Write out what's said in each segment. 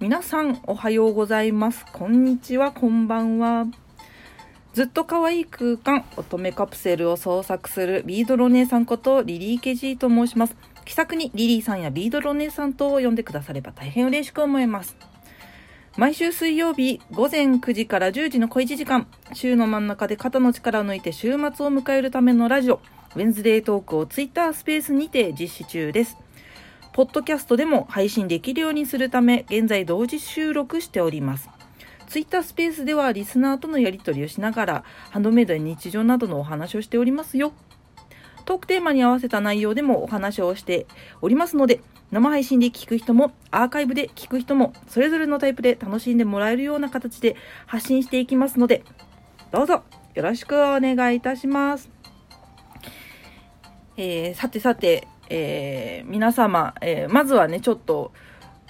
皆さんおはようございます。こんにちは。こんばんは。ずっと可愛い空間乙女カプセルを創作するビードロ姉さんことリリーケジーと申します。気さくにリリーさんやビードロ姉さんと呼んでくだされば大変嬉しく思います。毎週水曜日午前9時から10時の小1時間週の真ん中で肩の力を抜いて週末を迎えるためのラジオウェンズデートークをツイッタースペースにて実施中です。ポッドキャストでも配信できるようにするため現在同時収録しておりますツイッタースペースではリスナーとのやり取りをしながらハンドメイドや日常などのお話をしておりますよトークテーマに合わせた内容でもお話をしておりますので生配信で聞く人もアーカイブで聞く人もそれぞれのタイプで楽しんでもらえるような形で発信していきますのでどうぞよろしくお願いいたします。えー、さてさて、えー、皆様、えー、まずはねちょっと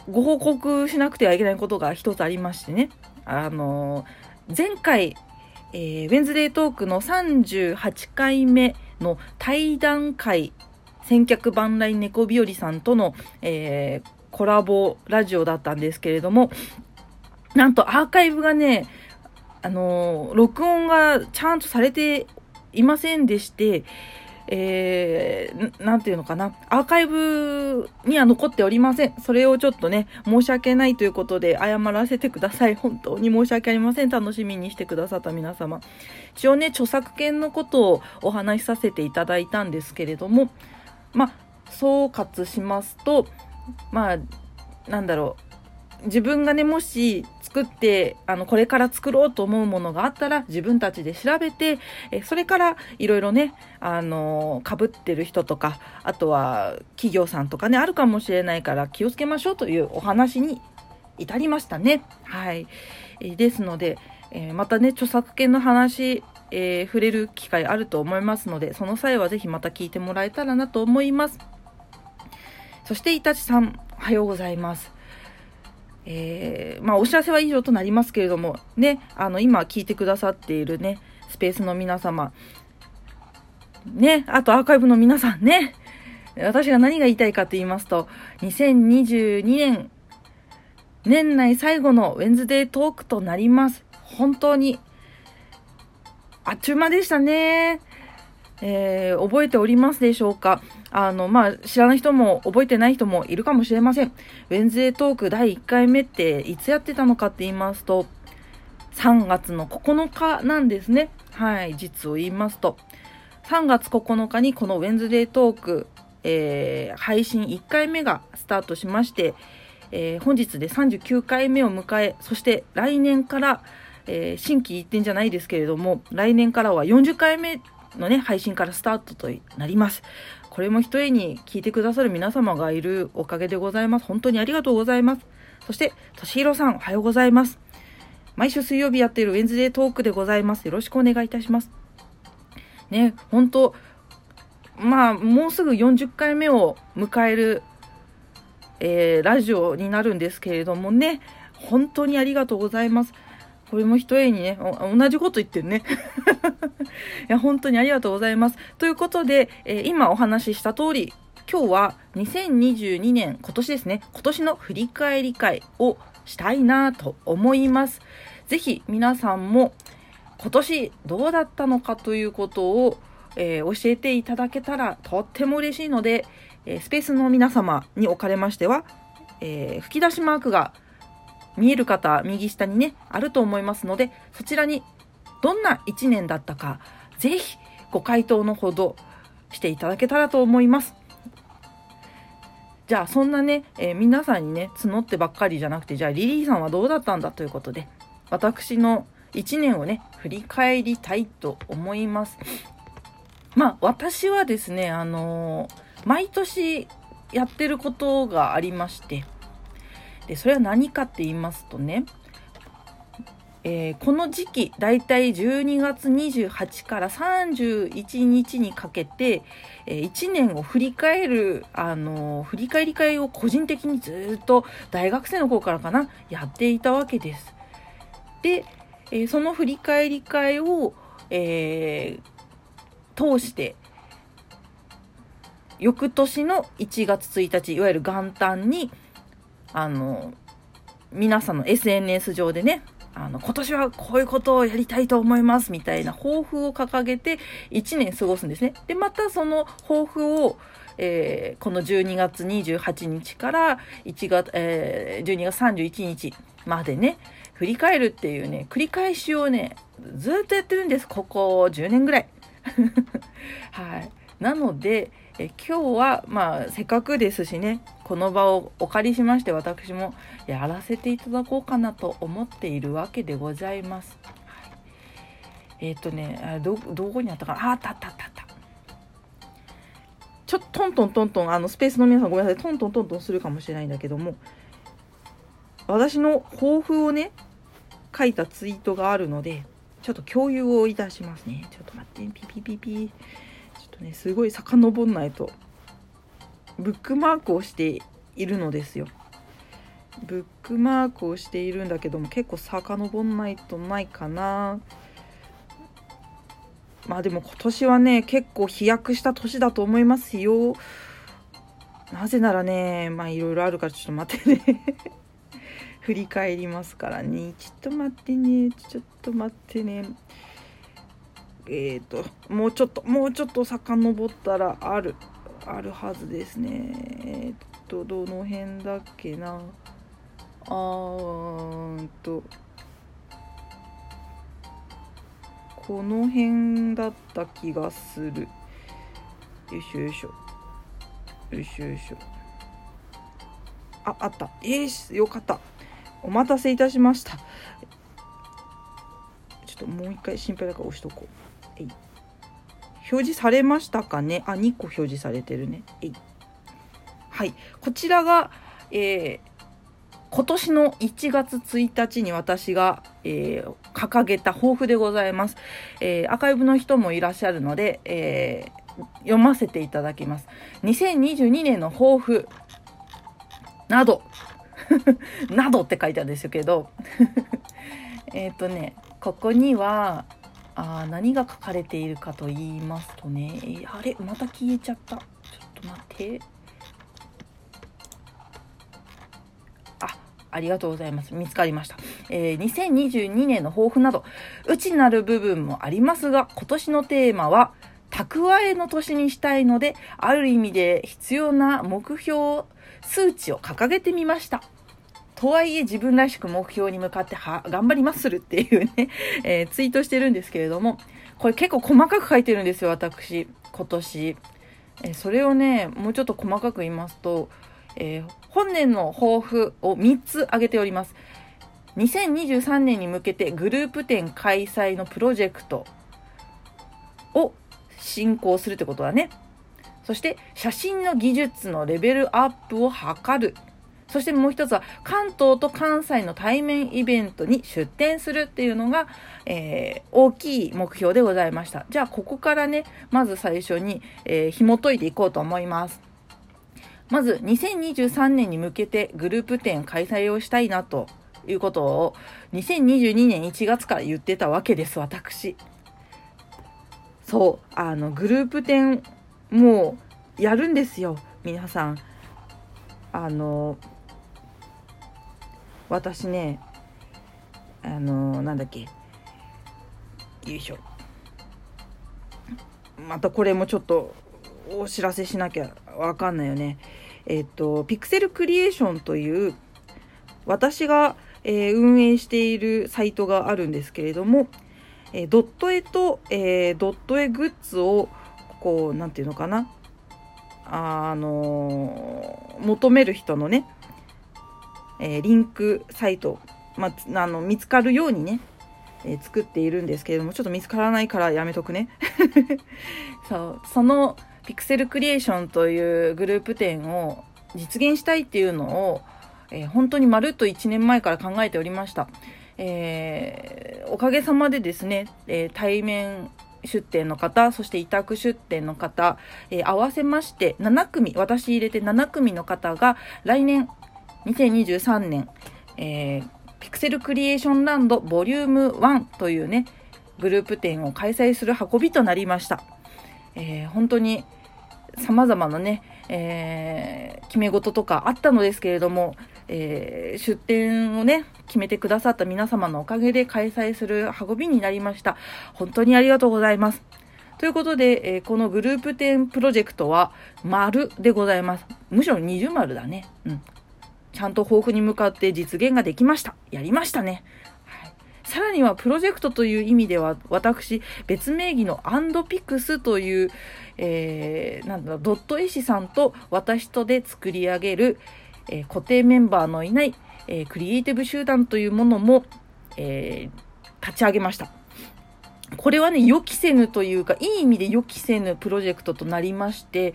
ご報告しなくてはいけないことが一つありましてね。あの前回、えー、ウェンズデートークの38回目の対談会千客万来猫日和さんとの、えー、コラボラジオだったんですけれども、なんとアーカイブがね、あのー、録音がちゃんとされていませんでして、えー、なんていうのかな、アーカイブには残っておりません。それをちょっとね、申し訳ないということで謝らせてください。本当に申し訳ありません。楽しみにしてくださった皆様。一応ね、著作権のことをお話しさせていただいたんですけれども、まあ、総括しますと、まあ、なんだろう。自分がね、もし作って、あの、これから作ろうと思うものがあったら、自分たちで調べて、えそれからいろいろね、あの、被ってる人とか、あとは企業さんとかね、あるかもしれないから気をつけましょうというお話に至りましたね。はい。えですので、え、またね、著作権の話、えー、触れる機会あると思いますので、その際はぜひまた聞いてもらえたらなと思います。そして、イタチさん、おはようございます。えー、まあ、お知らせは以上となりますけれども、ね、あの、今聞いてくださっているね、スペースの皆様、ね、あとアーカイブの皆さんね、私が何が言いたいかと言いますと、2022年、年内最後のウェンズデートークとなります。本当にあっちゅう間でしたね。えー、覚えておりますでしょうか？あの、まあ、知らない人も覚えてない人もいるかもしれません。ウェンズデートーク第1回目っていつやってたのかって言いますと、3月の9日なんですね。はい、実を言いますと。3月9日にこのウェンズデートーク、えー、配信1回目がスタートしまして、えー、本日で39回目を迎え、そして来年からえー、新規一点じゃないですけれども、来年からは40回目のね、配信からスタートとなります。これも一重に聞いてくださる皆様がいるおかげでございます。本当にありがとうございます。そして、としひろさん、おはようございます。毎週水曜日やっているウェンズデートークでございます。よろしくお願いいたします。ね、本当まあ、もうすぐ40回目を迎える、えー、ラジオになるんですけれどもね、本当にありがとうございます。これも一重にね、同じこと言ってるね。いや、本当にありがとうございます。ということで、えー、今お話しした通り、今日は2022年、今年ですね、今年の振り返り会をしたいなと思います。ぜひ皆さんも今年どうだったのかということを、えー、教えていただけたらとっても嬉しいので、えー、スペースの皆様におかれましては、えー、吹き出しマークが見える方、右下にね、あると思いますので、そちらにどんな1年だったか、ぜひご回答のほどしていただけたらと思います。じゃあそんなね、えー、皆さんにね、募ってばっかりじゃなくて、じゃあリリーさんはどうだったんだということで、私の1年をね、振り返りたいと思います。まあ私はですね、あのー、毎年やってることがありまして、でそれは何かって言いますとね、えー、この時期だいたい12月28から31日にかけて、えー、1年を振り返る、あのー、振り返り会を個人的にずっと大学生の頃からかなやっていたわけです。で、えその振り返り会を、え通して翌年の1月1日いわゆる元旦にあの皆さんの SNS 上でね、あの、今年はこういうことをやりたいと思いますみたいな抱負を掲げて1年過ごすんですね。で、またその抱負を、えー、この12月28日から1月、えー、12月31日までね、振り返るっていうね、繰り返しをね、ずっとやってるんです。ここ10年ぐらい。はい。なので、え今日は、まあ、せっかくですしね、この場をお借りしまして、私もやらせていただこうかなと思っているわけでございます。えっ、ー、とね、ど、どこにあったかな？あ、ったあったあったあった。ちょっとトントントントン、あの、スペースの皆さんごめんなさい、トントントントンするかもしれないんだけども、私の抱負をね、書いたツイートがあるので、ちょっと共有をいたしますね。ちょっと待って、ピピピピ。ねすごい遡んないと。ブックマークをしているのですよ。ブックマークをしているんだけども結構遡んないとないかな。まあでも今年はね結構飛躍した年だと思いますよ。なぜならねまあいろいろあるからちょっと待ってね。振り返りますからね。ちょっと待ってね。ちょっと待ってね。えっ、ー、ともうちょっともうちょっと遡ったらあるあるはずですね。えっ、ー、とどの辺だっけな。あーんとこの辺だった気がする。よいしょよいしょ。よいしょよいしょ。ああった。えー、よかった。お待たせいたしました。ちょっともう一回心配だから押しとこう。表示されましたかね？あ、2個表示されてるね。えはい。こちらが、えー、今年の1月1日に私が、えー、掲げた抱負でございます。えー、アーカイブの人もいらっしゃるので、えー、読ませていただきます。2022年の抱負など、などって書いてあるんですけど、えっとね、ここには、あ何が書かれているかと言いますとね、あれまた消えちゃった。ちょっと待って。あ、ありがとうございます。見つかりました。えー、2022年の抱負など、内なる部分もありますが、今年のテーマは、蓄えの年にしたいので、ある意味で必要な目標、数値を掲げてみました。とはいえ自分らしく目標に向かっては頑張りまするっていうね、えー、ツイートしてるんですけれども、これ結構細かく書いてるんですよ、私、今年。え、それをね、もうちょっと細かく言いますと、えー、本年の抱負を3つ挙げております。2023年に向けてグループ展開催のプロジェクトを進行するってことだね。そして写真の技術のレベルアップを図る。そしてもう一つは関東と関西の対面イベントに出展するっていうのが、えー、大きい目標でございました。じゃあここからね、まず最初に、えー、紐解いていこうと思います。まず2023年に向けてグループ展開催をしたいなということを2022年1月から言ってたわけです、私。そう、あの、グループ展もうやるんですよ、皆さん。あの、私ねあのなんだっけ。よいしょ。またこれもちょっとお知らせしなきゃわかんないよね。えっ、とピクセルクリエーションという私が、えー、運営しているサイトがあるんですけれども、えー、ドット絵と、えー、ドット絵グッズをこう何て言うのかな。あの求める人のねえ、リンクサイト、まあ、の見つかるようにね、えー、作っているんですけれどもちょっと見つからないからやめとくね。そうそのピクセルクリエーションというグループ展を実現したいっていうのを、えー、本当にまるっと1年前から考えておりました、えー、おかげさまでですね、え、対面出店の方、そして委託出店の方、えー、合わせまして7組、私入れて7組の方が来年2023年、えー、ピクセルクリエーションランドボリューム1というね、グループ展を開催する運びとなりました。えー、本当に様々なね、えー、決め事とかあったのですけれども、えー、出展をね、決めてくださった皆様のおかげで開催する運びになりました。本当にありがとうございます。ということで、えー、このグループ展プロジェクトは、丸でございます。むしろ二重丸だね。うん。ちゃんと抱負に向かって実現ができました。やりましたね。さらにはプロジェクトという意味では、私、別名義のアンドピクスという、えー、なんだドット絵師さんと私とで作り上げる、えー、固定メンバーのいない、えー、クリエイティブ集団というものも、え立ち上げました。これはね、予期せぬというか、いい意味で予期せぬプロジェクトとなりまして、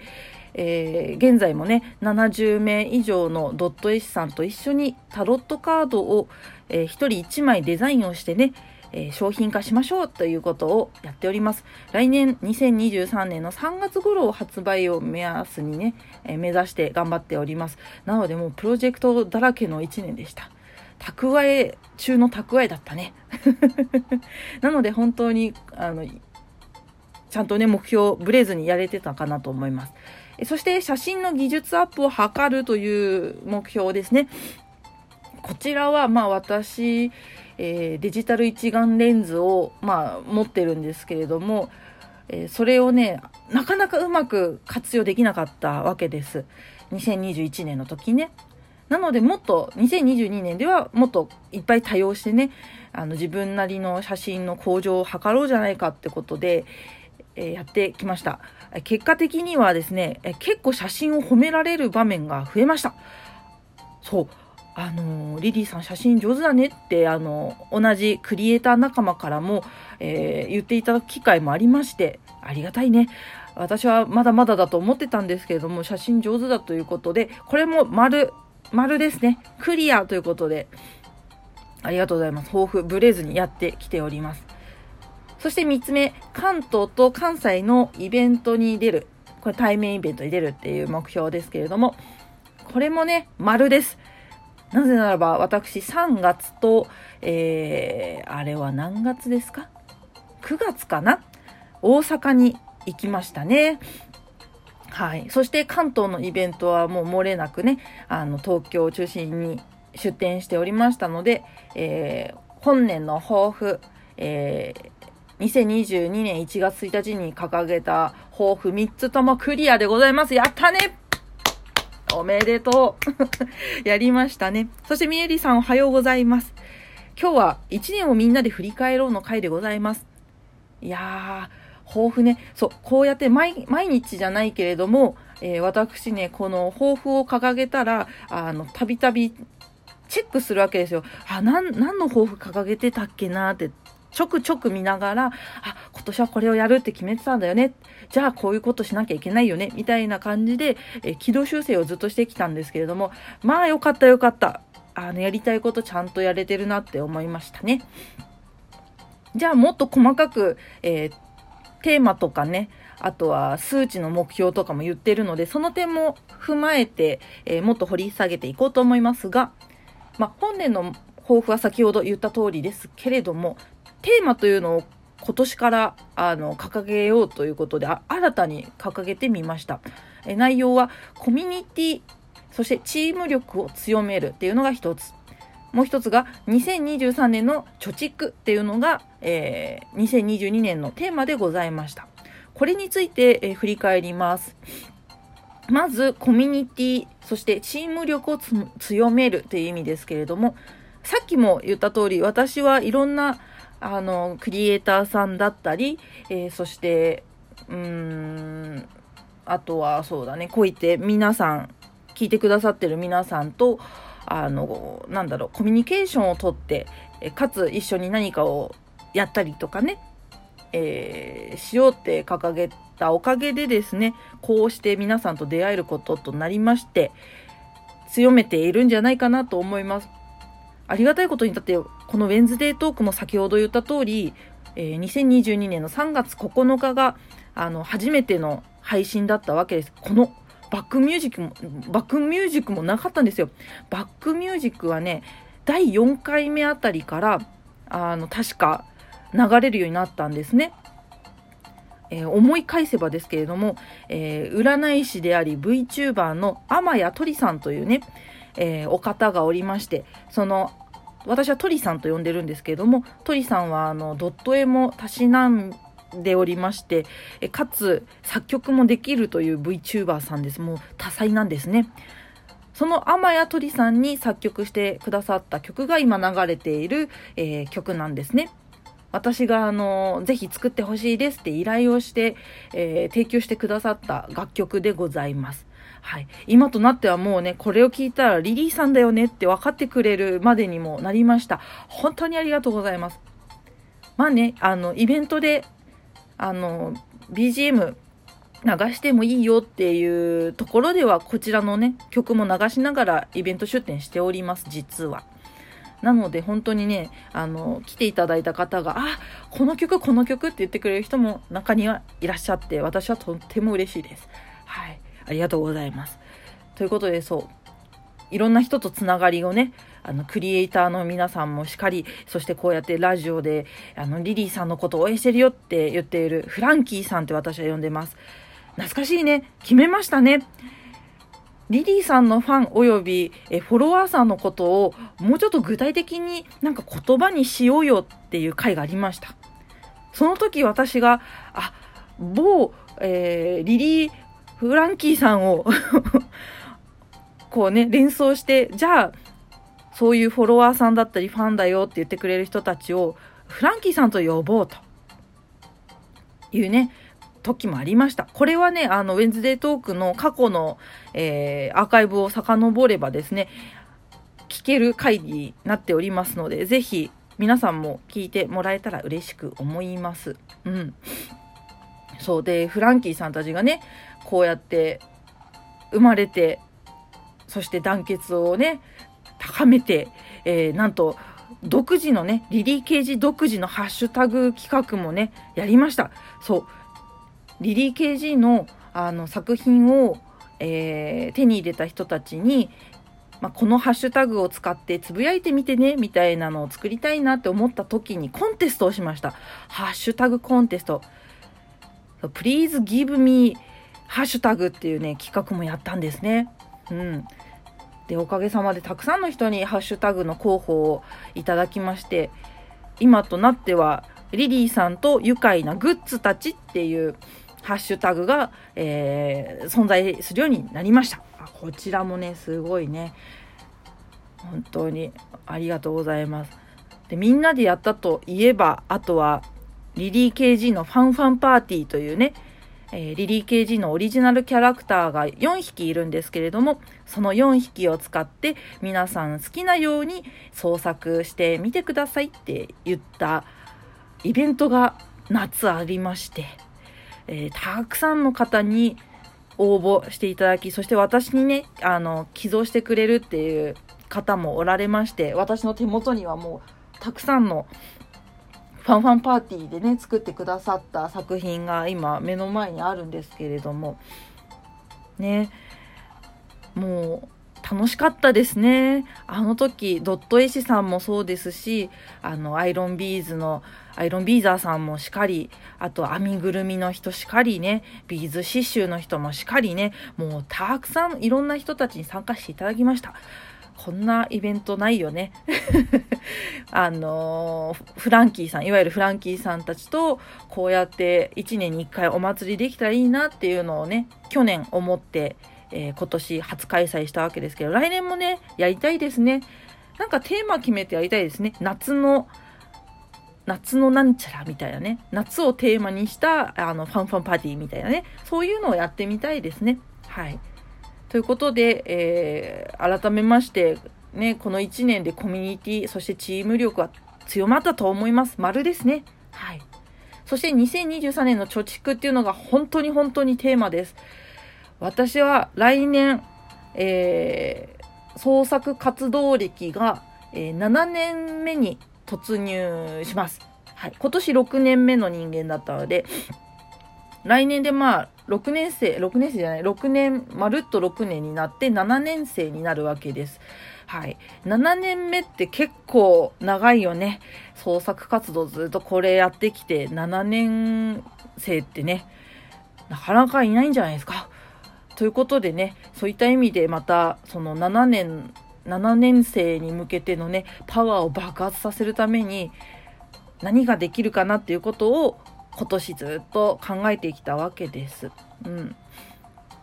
えー、現在もね、70名以上のドット絵師さんと一緒にタロットカードを、えー、1人1枚デザインをしてね、え、商品化しましょうということをやっております。来年2023年の3月頃発売を目安にね、え、目指して頑張っております。なのでもうプロジェクトだらけの1年でした。蓄え中の蓄えだったね。なので本当に、あの、ちゃんとね、目標ブレずにやれてたかなと思います。そして写真の技術アップを図るという目標ですね。こちらはまあ私、えー、デジタル一眼レンズをまあ持ってるんですけれども、えー、それをね、なかなかうまく活用できなかったわけです。2021年の時ね。なのでもっと2022年ではもっといっぱい多用してね、あの自分なりの写真の向上を図ろうじゃないかってことで、え、やってきました。結果的にはですね、え結構写真を褒められる場面が増えました。そう。あのリリーさん写真上手だねって、あの同じクリエイター仲間からも、えー、言っていただく機会もありまして、ありがたいね。私はまだまだだと思ってたんですけれども、写真上手だということで、これも丸、丸ですね。クリアということで、ありがとうございます。抱負、ブレずにやってきております。そして3つ目、関東と関西のイベントに出る。これ対面イベントに出るっていう目標ですけれども、これもね、丸です。なぜならば、私3月と、えー、あれは何月ですか ?9 月かな？大阪に行きましたね。はい。そして関東のイベントはもう漏れなくね、あの、東京を中心に出店しておりましたので、えー、本年の抱負、えー、2022年1月1日に掲げた抱負3つともクリアでございます。やったねおめでとう やりましたね。そしてみえりさんおはようございます。今日は1年をみんなで振り返ろうの回でございます。いやー、抱負ね。そう、こうやって毎日じゃないけれども、えー、私ね、この抱負を掲げたら、あの、たびたびチェックするわけですよ。あ、なん、何の抱負掲げてたっけなって、ちょくちょく見ながら、あ、今年はこれをやるって決めてたんだよね。じゃあこういうことしなきゃいけないよね。みたいな感じで、え軌道修正をずっとしてきたんですけれども、まあよかったよかった。あの、やりたいことちゃんとやれてるなって思いましたね。じゃあもっと細かく、えー、テーマとかね、あとは数値の目標とかも言ってるので、その点も踏まえて、えー、もっと掘り下げていこうと思いますが、まあ、本年の抱負は先ほど言った通りですけれども、テーマというのを今年からあの掲げようということで新たに掲げてみました。え内容はコミュニティそしてチーム力を強めるっていうのが一つ。もう一つが2023年の貯蓄っていうのが、えー、2022年のテーマでございました。これについて、えー、振り返ります。まずコミュニティそしてチーム力を強めるっていう意味ですけれどもさっきも言った通り私はいろんなあの、クリエイターさんだったり、えー、そして、うーん、あとはそうだね、こう言って皆さん、聞いてくださってる皆さんと、あの、なんだろう、コミュニケーションをとって、かつ一緒に何かをやったりとかね、えー、しようって掲げたおかげでですね、こうして皆さんと出会えることとなりまして、強めているんじゃないかなと思います。ありがたいことにだってこのウェンズデートークも先ほど言った通り、えー、2022年の3月9日があの初めての配信だったわけです。このバックミュージックも、バックミュージックもなかったんですよ。バックミュージックはね、第4回目あたりから、あの、確か流れるようになったんですね。えー、思い返せばですけれども、えー、占い師であり VTuber の天谷鳥さんというね、えー、お方がおりまして、その、私は鳥さんと呼んでるんですけれども、鳥さんはあの、ドット絵もたしなんでおりまして、えかつ作曲もできるという VTuber さんです。もう多彩なんですね。その天谷鳥さんに作曲してくださった曲が今流れている、えー、曲なんですね。私があのぜひ作ってほしいですって依頼をして、えー、提供してくださった楽曲でございます。はい。今となってはもうね、これを聞いたらリリーさんだよねって分かってくれるまでにもなりました。本当にありがとうございます。まあね、あの、イベントで、あの、BGM 流してもいいよっていうところでは、こちらのね、曲も流しながらイベント出展しております、実は。なので本当にね、あの、来ていただいた方が、あ、この曲、この曲って言ってくれる人も中にはいらっしゃって、私はとっても嬉しいです。はい。ありがとうございます。ということで、そう。いろんな人とつながりをね、あの、クリエイターの皆さんもしっかり、そしてこうやってラジオで、あの、リリーさんのことを応援してるよって言っているフランキーさんって私は呼んでます。懐かしいね。決めましたね。リリーさんのファンおよびえフォロワーさんのことをもうちょっと具体的になんか言葉にしようよっていう回がありました。その時私が、あ、某、えー、リリー・フランキーさんをこうね、連想して、じゃあ、そういうフォロワーさんだったりファンだよって言ってくれる人たちをフランキーさんと呼ぼうというね、時もありました。これはね、あの、ウェンズデートークの過去の、えー、アーカイブを遡ればですね、聞ける回になっておりますので、ぜひ皆さんも聞いてもらえたら嬉しく思います。うん。そうで、フランキーさんたちがね、こうやって生まれて、そして団結をね、高めて、えー、なんと、独自のね、リリー・ケージ独自のハッシュタグ企画もね、やりました。そう。リリー KG のあの作品を、えー、手に入れた人たちに、まあ、このハッシュタグを使ってつぶやいてみてねみたいなのを作りたいなって思った時にコンテストをしました。ハッシュタグコンテスト。Please give me ハッシュタグっていうね企画もやったんですね。うん。で、おかげさまでたくさんの人にハッシュタグの候補をいただきまして、今となってはリリーさんと愉快なグッズたちっていうハッシュタグが、えー、存在するようになりました。こちらもね、すごいね、本当にありがとうございます。で、みんなでやったといえば、あとは、リリー KG のファンファンパーティーというね、えー、リリー KG のオリジナルキャラクターが4匹いるんですけれども、その4匹を使って皆さん好きなように創作してみてくださいって言ったイベントが夏ありまして、えー、たくさんの方に応募していただき、そして私にね、あの、寄贈してくれるっていう方もおられまして、私の手元にはもう、たくさんのファンファンパーティーでね、作ってくださった作品が今目の前にあるんですけれども、ね、もう楽しかったですね。あの時、ドット絵師さんもそうですし、あの、アイロンビーズのアイロンビーザーさんもしかり、あと編みぐるみの人しかりね、ビーズ刺繍の人もしかりね、もうたくさんいろんな人たちに参加していただきました。こんなイベントないよね。あの、フランキーさん、いわゆるフランキーさんたちと、こうやって1年に1回お祭りできたらいいなっていうのをね、去年思って、えー、今年初開催したわけですけど、来年もね、やりたいですね。なんかテーマ決めてやりたいですね。夏の夏のなんちゃらみたいなね、夏をテーマにしたあのファンファンパーティーみたいなね、そういうのをやってみたいですね。はい。ということで、えー、改めまして、ね、この1年でコミュニティ、そしてチーム力は強まったと思います。丸ですね。はい。そして2023年の貯蓄っていうのが本当に本当にテーマです。私は来年、えー、創作活動歴が、えー、7年目に突入します。はい。今年6年目の人間だったので、来年でまあ、6年生、6年生じゃない、6年、まるっと6年になって7年生になるわけです。はい。7年目って結構長いよね。創作活動ずっとこれやってきて、7年生ってね、なかなかいないんじゃないですか。ということでね、そういった意味でまた、その7年7年生に向けてのねパワーを爆発させるために何ができるかなっていうことを今年ずっと考えてきたわけです。うん、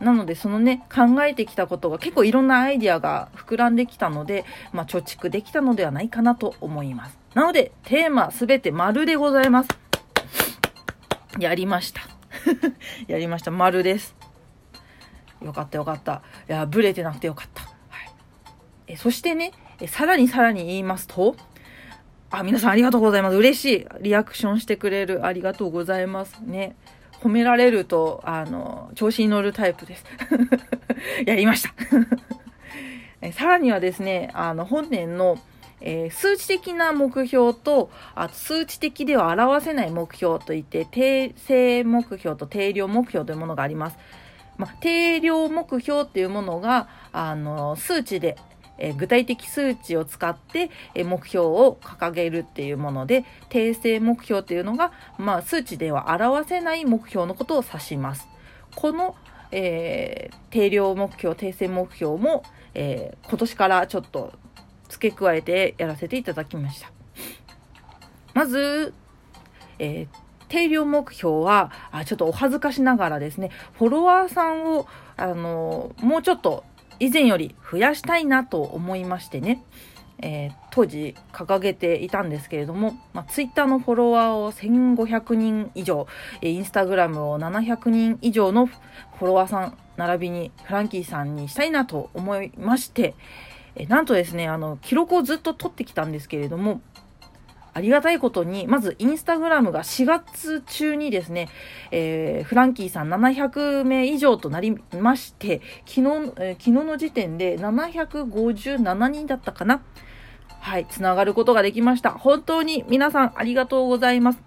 なのでそのね考えてきたことが結構いろんなアイディアが膨らんできたので、まあ、貯蓄できたのではないかなと思います。なのでテーマすべて丸でございます。やりました。やりました。丸です。よかったよかった。いや、ブレてなくてよかった。はい、えそしてね、さらにさらに言いますと、あ、皆さんありがとうございます。嬉しい。リアクションしてくれる。ありがとうございます。ね。褒められると、あの、調子に乗るタイプです。やりました え。さらにはですね、あの、本年の、えー、数値的な目標と、あ数値的では表せない目標といって、定性目標と定量目標というものがあります。まあ、定量目標っていうものが、あの、数値で、え、具体的数値を使って、え、目標を掲げるっていうもので、定性目標っていうのが、まあ、数値では表せない目標のことを指します。この、えー、定量目標、定性目標も、え今年からちょっと付け加えてやらせていただきました。まず、えー、定量目標は、あちょっとお恥ずかしながらですね、フォロワーさんを、あの、もうちょっと以前より増やしたいなと思いましてね、えー、当時掲げていたんですけれども、まあ、ツイッターのフォロワーを1500人以上、えインスタグラムを700人以上のフォロワーさん、並びにフランキーさんにしたいなと思いまして、えなんとですね、あの、記録をずっと取ってきたんですけれども、ありがたいことに、まずインスタグラムが4月中にですね、えー、フランキーさん700名以上となりまして、昨日、えー、昨日の時点で757人だったかなはい、つながることができました。本当に皆さんありがとうございます。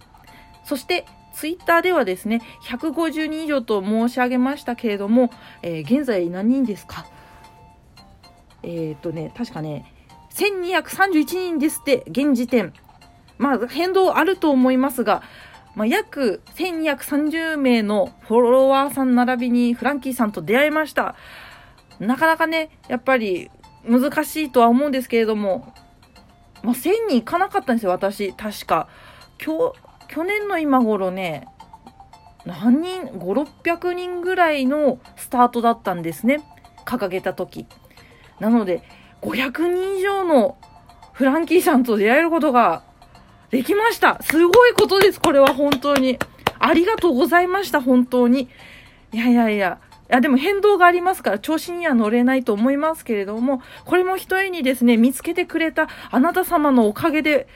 そして、ツイッターではですね、150人以上と申し上げましたけれども、えー、現在何人ですか？えっ、とね、確かね、1231人ですって、現時点。まあ、変動あると思いますが、まあ、約1230名のフォロワーさん並びにフランキーさんと出会いました。なかなかね、やっぱり難しいとは思うんですけれども、まあ、1000人いかなかったんですよ、私。確か。今日、去年の今頃ね、何人 ?5、600人ぐらいのスタートだったんですね。掲げた時。なので、500人以上のフランキーさんと出会えることができました。すごいことです、これは本当に。ありがとうございました、本当に。いやいやいや。いや、でも変動がありますから、調子には乗れないと思いますけれども、これも一重にですね、見つけてくれたあなた様のおかげで、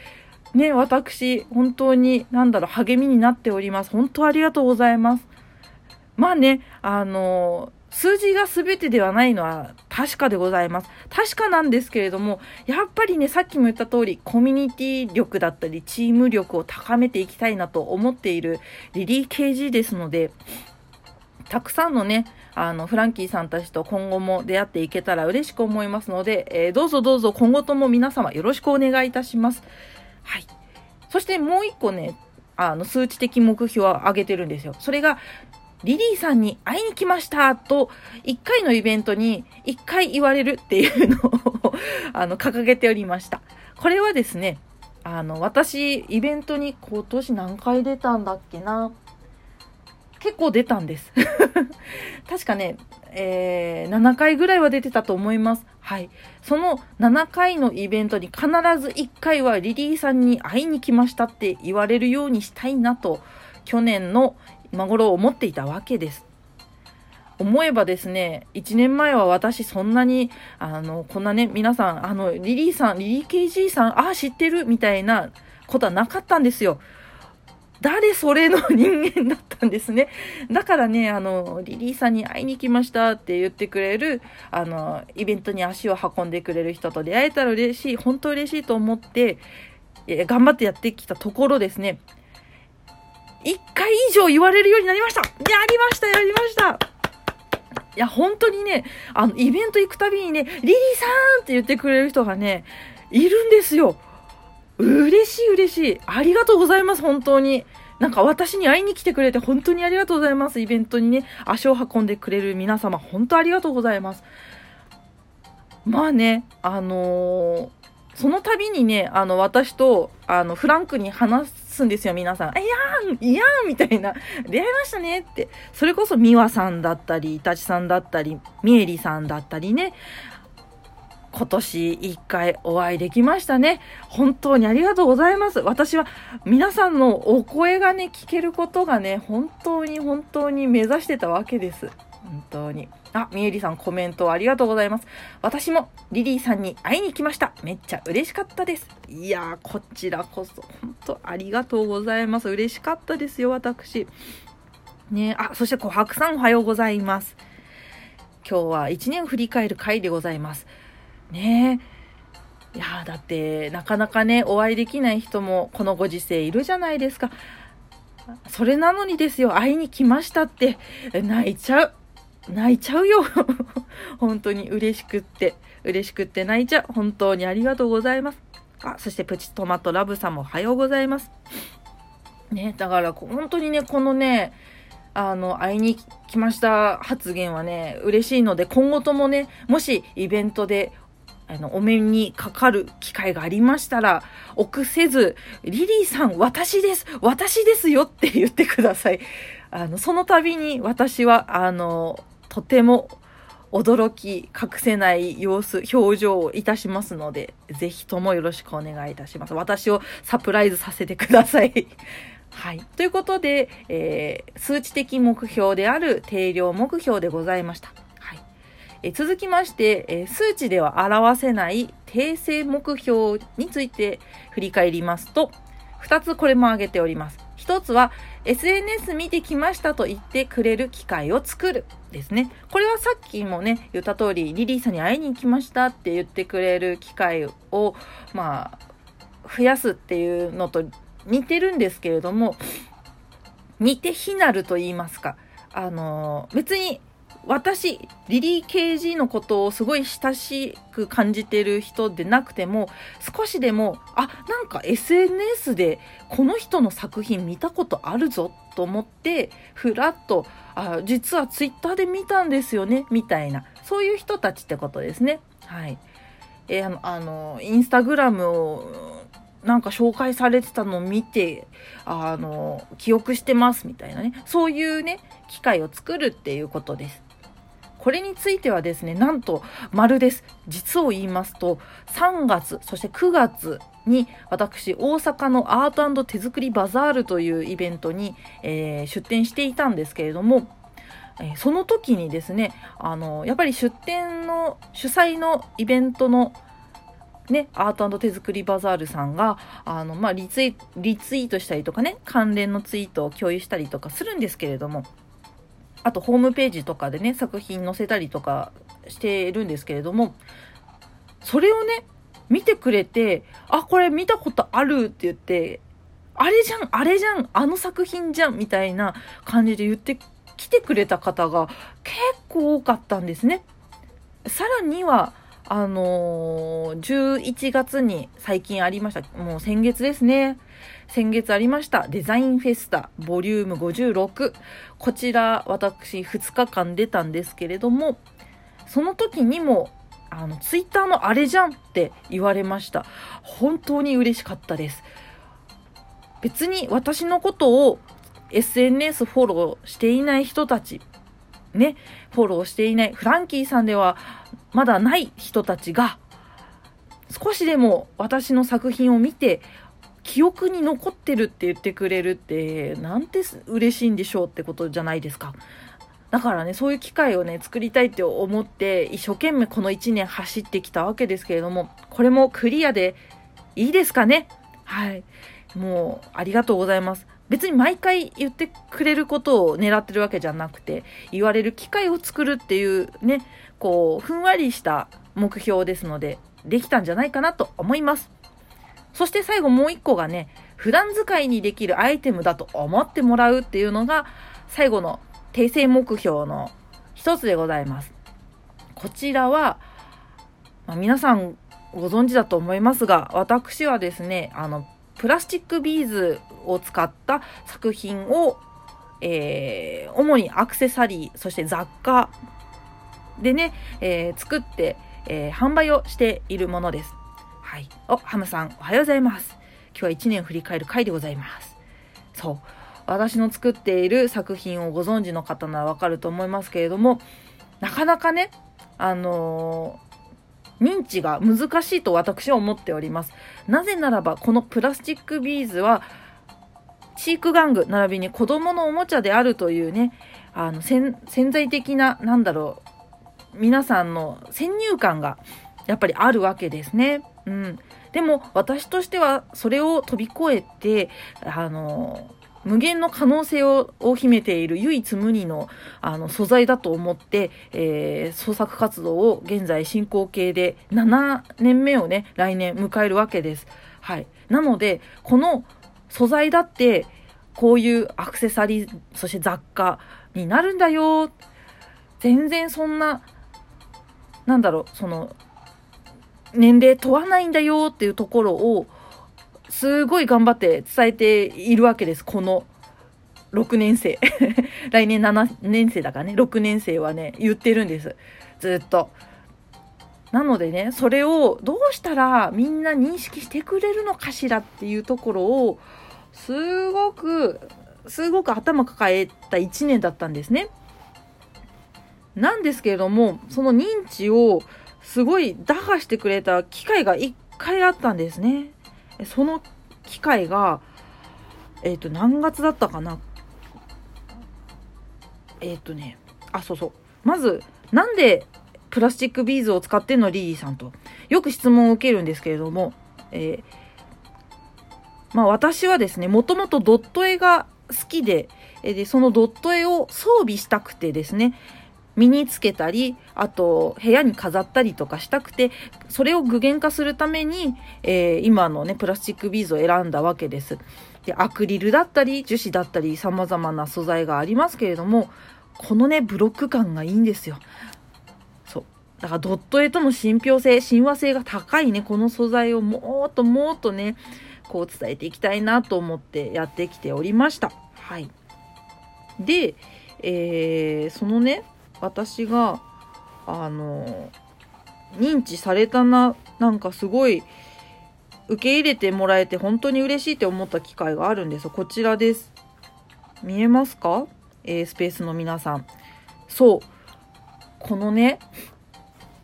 ね、私、本当に、なんだろう、励みになっております。本当ありがとうございます。まあね、あの数字が全てではないのは確かでございます。確かなんですけれども、やっぱりね、さっきも言った通り、コミュニティ力だったり、チーム力を高めていきたいなと思っているリリー KG ですので、たくさんのね、あの、フランキーさんたちと今後も出会っていけたら嬉しく思いますので、えー、どうぞどうぞ今後とも皆様よろしくお願いいたします。はい。そしてもう一個ね、あの、数値的目標を上げてるんですよ。それが、リリーさんに会いに来ましたと、1回のイベントに1回言われるっていうのをあの、掲げておりました。これはですね、あの、私、イベントに今年何回出たんだっけな。結構出たんです。確かね、えー、7回ぐらいは出てたと思います。はい。その7回のイベントに必ず1回はリリーさんに会いに来ましたって言われるようにしたいなと、去年の今頃思っていたわけです。思えばですね、1年前は私そんなに、あの、こんなね、皆さん、あの、リリーさん、リリー KG さん、ああ、知ってるみたいなことはなかったんですよ。誰それの人間だったんですね。だからね、あの、リリーさんに会いに来ましたって言ってくれる、あの、イベントに足を運んでくれる人と出会えたら嬉しい、本当嬉しいと思って、頑張ってやってきたところですね、1回以上言われるようになりましたやりましたやりましたいや、本当にね、あの、イベント行くたびにね、リリーさんって言ってくれる人がね、いるんですよ。嬉しい嬉しい。ありがとうございます、本当に。なんか私に会いに来てくれて本当にありがとうございます。イベントにね、足を運んでくれる皆様、本当ありがとうございます。まあね、あのーその度にね、あの、私と、あの、フランクに話すんですよ、皆さん。あ、いやーん、いやーんみたいな。出会いましたねって。それこそ、美和さんだったり、イタチさんだったり、ミエリさんだったりね。今年一回お会いできましたね。本当にありがとうございます。私は皆さんのお声がね、聞けることがね、本当に本当に目指してたわけです。本当に。あ、みえりさんコメントありがとうございます。私もリリーさんに会いに来ました。めっちゃ嬉しかったです。いやー、こちらこそ、本当ありがとうございます。嬉しかったですよ、私。ねあ、そして琥珀さんおはようございます。今日は1年振り返る回でございます。ねいやだってなかなかねお会いできない人もこのご時世いるじゃないですかそれなのにですよ会いに来ましたって泣いちゃう泣いちゃうよ 本当に嬉しくって、嬉しくって泣いちゃう。本当にありがとうございます。あ、そしてプチトマトラブさんもおはようございます。ね、だから本当にね、このね、あの、会いに来ました発言はね、嬉しいので、今後ともね、もしイベントであの、お目にかかる機会がありましたら、臆せず、リリーさん、私です私ですよって言ってください。あの、その度に私は、あの、とても驚き隠せない様子、表情をいたしますので、ぜひともよろしくお願いいたします。私をサプライズさせてください。はい。ということで、えー、数値的目標である定量目標でございました。はい。えー、続きまして、えー、数値では表せない定性目標について振り返りますと、2つこれも挙げております。1つは SNS 見てきましたと言ってくれる機会を作るですね。これはさっきもね、言った通り、リリーさんに会いに行きましたって言ってくれる機会を、まあ、増やすっていうのと似てるんですけれども、似て非なると言いますか。あの、別に私、リリー・ケージのことをすごい親しく感じてる人でなくても、少しでも、あ、なんか SNS でこの人の作品見たことあるぞと思って、ふらっと、あ、実はツイッターで見たんですよね、みたいな、そういう人たちってことですね。はい。えー、あの、あの、インスタグラムを、なんか紹介されてたのを見て、あの、記憶してますみたいなね。そういうね、機会を作るっていうことです。これについてはですね、なんと丸です。実を言いますと、3月、そして9月に私、大阪のアート手作りバザールというイベントに、えー、出展していたんですけれども、え、その時にですね、あの、やっぱり出展の主催のイベントのね、アート手作りバザールさんが、あの、まあ、リツイリツイートしたりとかね、関連のツイートを共有したりとかするんですけれども、あとホームページとかでね、作品載せたりとかしてるんですけれども、それをね、見てくれて、あ、これ見たことあるって言って、あれじゃん、あれじゃん、あの作品じゃん、みたいな感じで言ってきてくれた方が結構多かったんですね。さらには、あのー、11月に最近ありました。もう先月ですね。先月ありましたデザインフェスタボリューム56こちら私2日間出たんですけれどもその時にもあのツイッターのあれじゃんって言われました。本当に嬉しかったです。別に私のことを SNS フォローしていない人たちね、フォローしていない、フランキーさんではまだない人たちが、少しでも私の作品を見て、記憶に残ってるって言ってくれるって、なんて嬉しいんでしょうってことじゃないですか。だからね、そういう機会をね、作りたいって思って、一生懸命この1年走ってきたわけですけれども、これもクリアでいいですかね？はい。もう、ありがとうございます。別に毎回言ってくれることを狙ってるわけじゃなくて、言われる機会を作るっていうね、こう、ふんわりした目標ですので、できたんじゃないかなと思います。そして最後もう一個がね、普段使いにできるアイテムだと思ってもらうっていうのが、最後の訂正目標の一つでございます。こちらは、まあ、皆さんご存知だと思いますが、私はですね、あの、プラスチックビーズを使った作品を、えー、主にアクセサリー、そして雑貨でね、えー、作って、えー、販売をしているものです。はい。お、ハムさん、おはようございます。今日は1年振り返る回でございます。そう。私の作っている作品をご存知の方ならわかると思いますけれども、なかなかね、あのー、認知が難しいと私は思っております。なぜならば、このプラスチックビーズは、飼育玩具並びに子供のおもちゃであるというね、あの潜在的な、なんだろう、皆さんの先入観がやっぱりあるわけですね。うん。でも私としてはそれを飛び越えて、あの、無限の可能性を秘めている唯一無二のあの素材だと思って、えー、創作活動を現在進行形で7年目をね、来年迎えるわけです。はい。なので、この素材だって、こういうアクセサリー、そして雑貨になるんだよ。全然そんな、なんだろう、その、年齢問わないんだよっていうところを、すごい頑張って伝えているわけです。この6年生。来年7年生だからね、6年生はね、言ってるんです。ずっと。なのでね、それをどうしたらみんな認識してくれるのかしらっていうところを、すごく、すごく頭抱えた1年だったんですね。なんですけれども、その認知をすごい打破してくれた機会が1回あったんですね。その機会が、えっ、ー、と、何月だったかな？えっ、ー、とね、あ、そうそう。まず、なんでプラスチックビーズを使ってんの？リリーさんと。よく質問を受けるんですけれども、えー、まあ私はですね、もともとドット絵が好きで、で、そのドット絵を装備したくてですね、身につけたり、あと部屋に飾ったりとかしたくて、それを具現化するために、えー、今のね、プラスチックビーズを選んだわけです。で、アクリルだったり、樹脂だったり、様々な素材がありますけれども、このね、ブロック感がいいんですよ。そう。だからドット絵との信憑性、親和性が高いね、この素材をもっともっとね、こう伝えていきたいなと思ってやってきておりました。はい。で、えー、そのね、私があの認知されたななんかすごい受け入れてもらえて本当に嬉しいって思った機会があるんですこちらです。見えますか、え、スペースの皆さん。そう。このね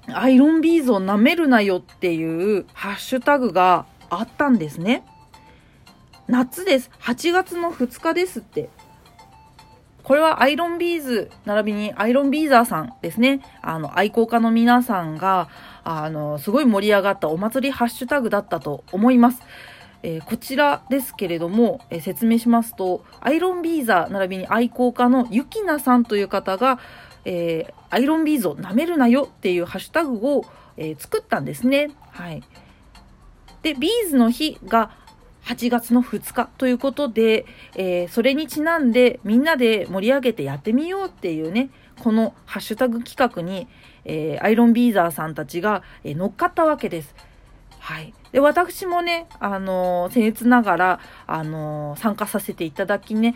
アイロンビーズを舐めるなよっていうハッシュタグがあったんですね。夏です。8月の2日ですって。これはアイロンビーズ、並びにアイロンビーザーさんですね。あの、愛好家の皆さんが、あの、すごい盛り上がったお祭りハッシュタグだったと思います。えー、こちらですけれども、えー、説明しますと、アイロンビーザー並びに愛好家のゆきなさんという方が、えー、アイロンビーズを舐めるなよっていうハッシュタグを、え作ったんですね。はい。で、ビーズの日が8月の2日ということで、えー、それにちなんでみんなで盛り上げてやってみようっていうね、このハッシュタグ企画に、えー、アイロンビーザーさんたちが、えー、乗っかったわけです。はい。で、私もね、あの僭越ながら、あの参加させていただきね、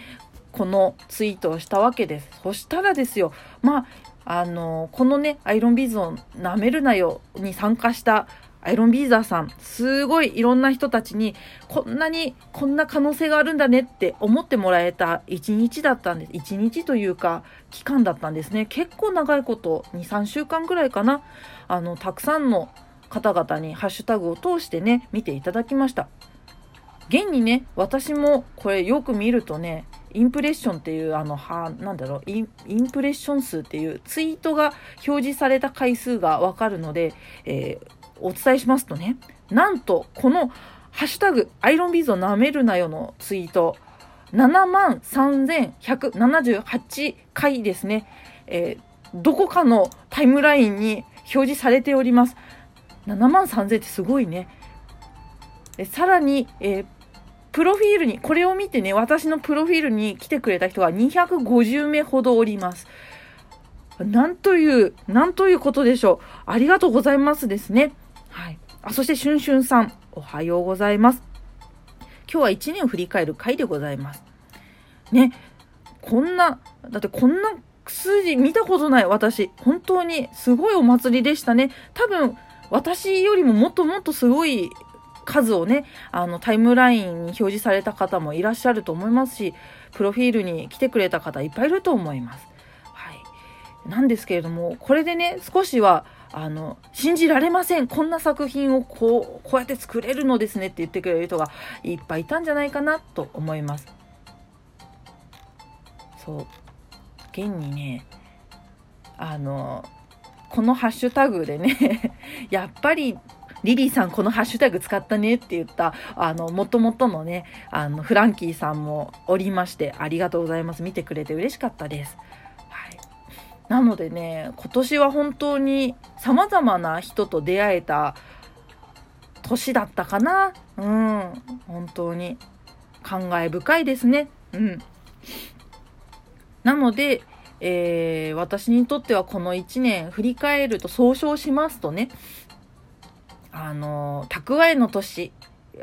このツイートをしたわけです。そしたらですよ、まあ、あのこのね、アイロンビーズを舐めるなよに参加したアイロンビーザーさん、すごいいろんな人たちに、こんなに、こんな可能性があるんだねって思ってもらえた一日だったんです。一日というか、期間だったんですね。結構長いこと、2、3週間ぐらいかな。あの、たくさんの方々にハッシュタグを通してね、見ていただきました。現にね、私もこれよく見るとね、インプレッションっていう、あの、は、なんだろうイン、インプレッション数っていうツイートが表示された回数がわかるので、えーお伝えしますとね、なんと、この、ハッシュタグ、アイロンビーズを舐めるなよのツイート、7万3178回ですね、えー、どこかのタイムラインに表示されております。7万3000ってすごいね。えさらに、えー、プロフィールに、これを見てね、私のプロフィールに来てくれた人が250名ほどおります。なんという、なんということでしょう。ありがとうございますですね。あ、そして、しゅんしゅんさん、おはようございます。今日は1年を振り返る回でございます。ね、こんな、だってこんな数字見たことない私本当にすごいお祭りでしたね多分私よりももっともっとすごい数をねあのタイムラインに表示された方もいらっしゃると思いますしプロフィールに来てくれた方いっぱいいると思います。はい、なんですけれどもこれでね少しはあの信じられませんこんな作品をこうこうやって作れるのですねって言ってくれる人がいっぱいいたんじゃないかなと思います。そう現にねあのこのハッシュタグでね やっぱりリリーさんこのハッシュタグ使ったねって言った、あの、もともとのね、あの、フランキーさんもおりまして、ありがとうございます。見てくれて嬉しかったです。なのでね、今年は本当に様々な人と出会えた年だったかな。うん。本当に感慨深いですね。うん。なので、えー、私にとってはこの1年振り返ると総称しますとね、あの、蓄えの年、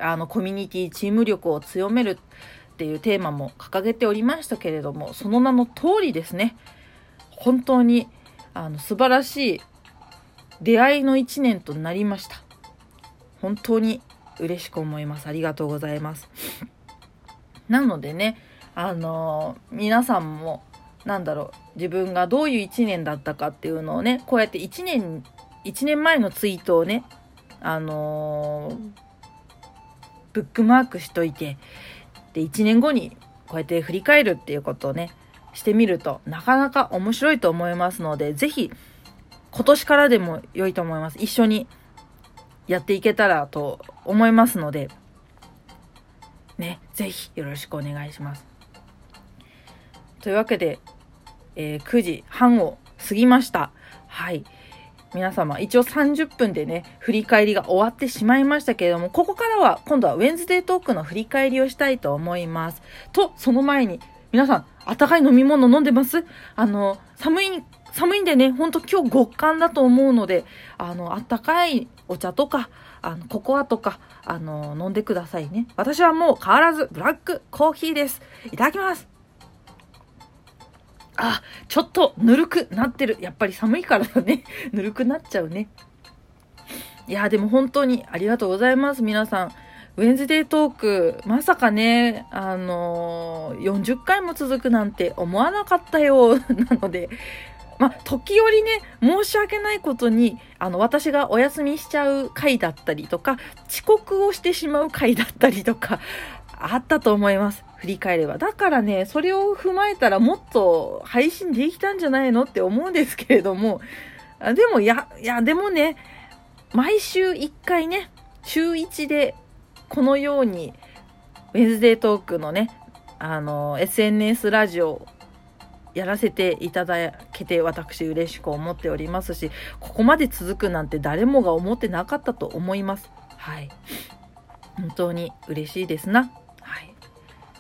あの、コミュニティ、チーム力を強めるっていうテーマも掲げておりましたけれども、その名の通りですね、本当に、あの、素晴らしい出会いの1年となりました。本当に嬉しく思います。ありがとうございます。なのでね、あの皆さんも、なんだろう、自分がどういう1年だったかっていうのをね、こうやって1年、1年前のツイートをね、あのー、ブックマークしといて、で、1年後にこうやって振り返るっていうことをね、してみると、なかなか面白いと思いますので、ぜひ、今年からでも良いと思います。一緒にやっていけたらと思いますので、ね、ぜひよろしくお願いします。というわけで、えー、9時半を過ぎました。はい。皆様、一応30分でね、振り返りが終わってしまいましたけれども、ここからは今度はウェンズデートークの振り返りをしたいと思います。と、その前に、皆さん、温かい飲み物飲んでます？あの、寒い、寒いんでね、ほんと今日極寒だと思うので、あの、あったかいお茶とか、あの、ココアとか、あの、飲んでくださいね。私はもう変わらずブラックコーヒーです。いただきますあ、ちょっとぬるくなってる。やっぱり寒いからだね。ぬるくなっちゃうね。いや、でも本当にありがとうございます。皆さん。ウェンズデートーク、まさかね、あのー、40回も続くなんて思わなかったよ。なので、ま時折ね、申し訳ないことに、あの、私がお休みしちゃう回だったりとか、遅刻をしてしまう回だったりとか、あったと思います。振り返れば。だからね、それを踏まえたらもっと配信できたんじゃないのって思うんですけれども、でも、や、いや、でもね、毎週1回ね、週1でこのように、ウェンズデートークのね、あの、SNS ラジオやらせていただけて私嬉しく思っておりますし、ここまで続くなんて誰もが思ってなかったと思います。はい。本当に嬉しいですな。はい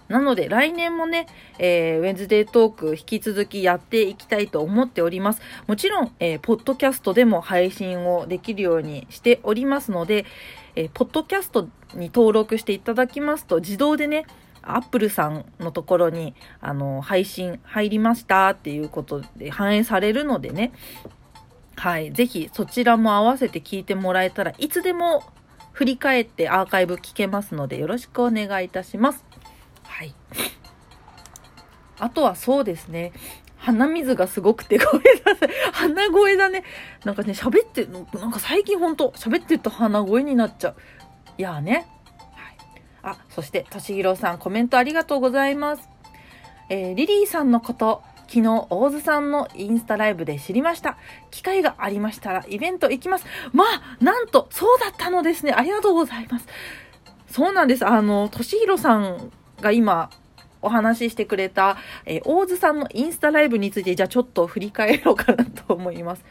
なので来年もね、えー、ウェンズデートーク引き続きやっていきたいと思っております。もちろん、えー、ポッドキャストでも配信をできるようにしておりますので、えー、ポッドキャストに登録していただきますと自動でね、アップルさんのところに、あの、配信入りましたっていうことで反映されるのでね、はい、ぜひそちらも合わせて聞いてもらえたらいつでも振り返ってアーカイブ聞けますのでよろしくお願いいたします。はい。あとはそうですね。鼻水がすごくて、ごめんなさい。鼻声だね。なんかね、喋って、なんか最近ほんと、喋ってると鼻声になっちゃう。いやーね。はい。あ、そして、としひろさん、コメントありがとうございます。えー、リリーさんのこと、昨日、大津さんのインスタライブで知りました。機会がありましたら、イベント行きます。まあ、なんと、そうだったのですね。ありがとうございます。そうなんです。あの、としひろさんが今お話ししてくれた、えー、大津さんのインスタライブについて、じゃあちょっと振り返ろうかなと思います。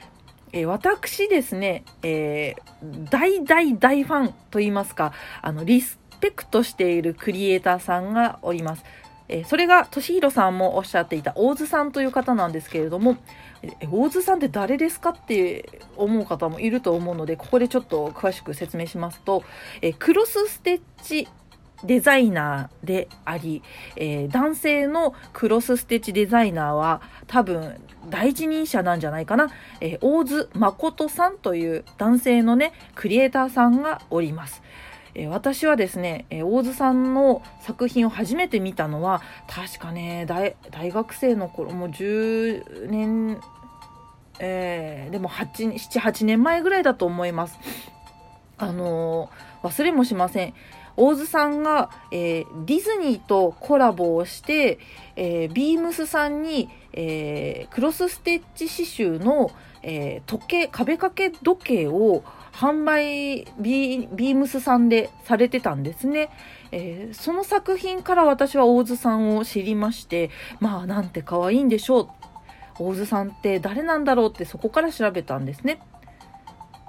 え、私ですね、えー、大大大ファンと言いますか、あの、リスペクトしているクリエイターさんがおります。えー、それが、としひろさんもおっしゃっていた大津さんという方なんですけれども、え大津さんって誰ですかって思う方もいると思うので、ここでちょっと詳しく説明しますと、えクロスステッチデザイナーであり、えー、男性のクロスステッチデザイナーは多分第一人者なんじゃないかな、えー、大津誠さんという男性のねクリエイターさんがおります。えー、私はですね、えー、大津さんの作品を初めて見たのは確かね大学生の頃もう10年えー、でも78年前ぐらいだと思います。あのー、忘れもしません。大津さんが、えー、ディズニーとコラボをして、えー、ビームスさんに、えー、クロスステッチ刺繍の、え時計壁掛け時計を販売ビームスさんでされてたんですね、えその作品から私は大津さんを知りましてまあなんて可愛いんでしょう。大津さんって誰なんだろうってそこから調べたんですね。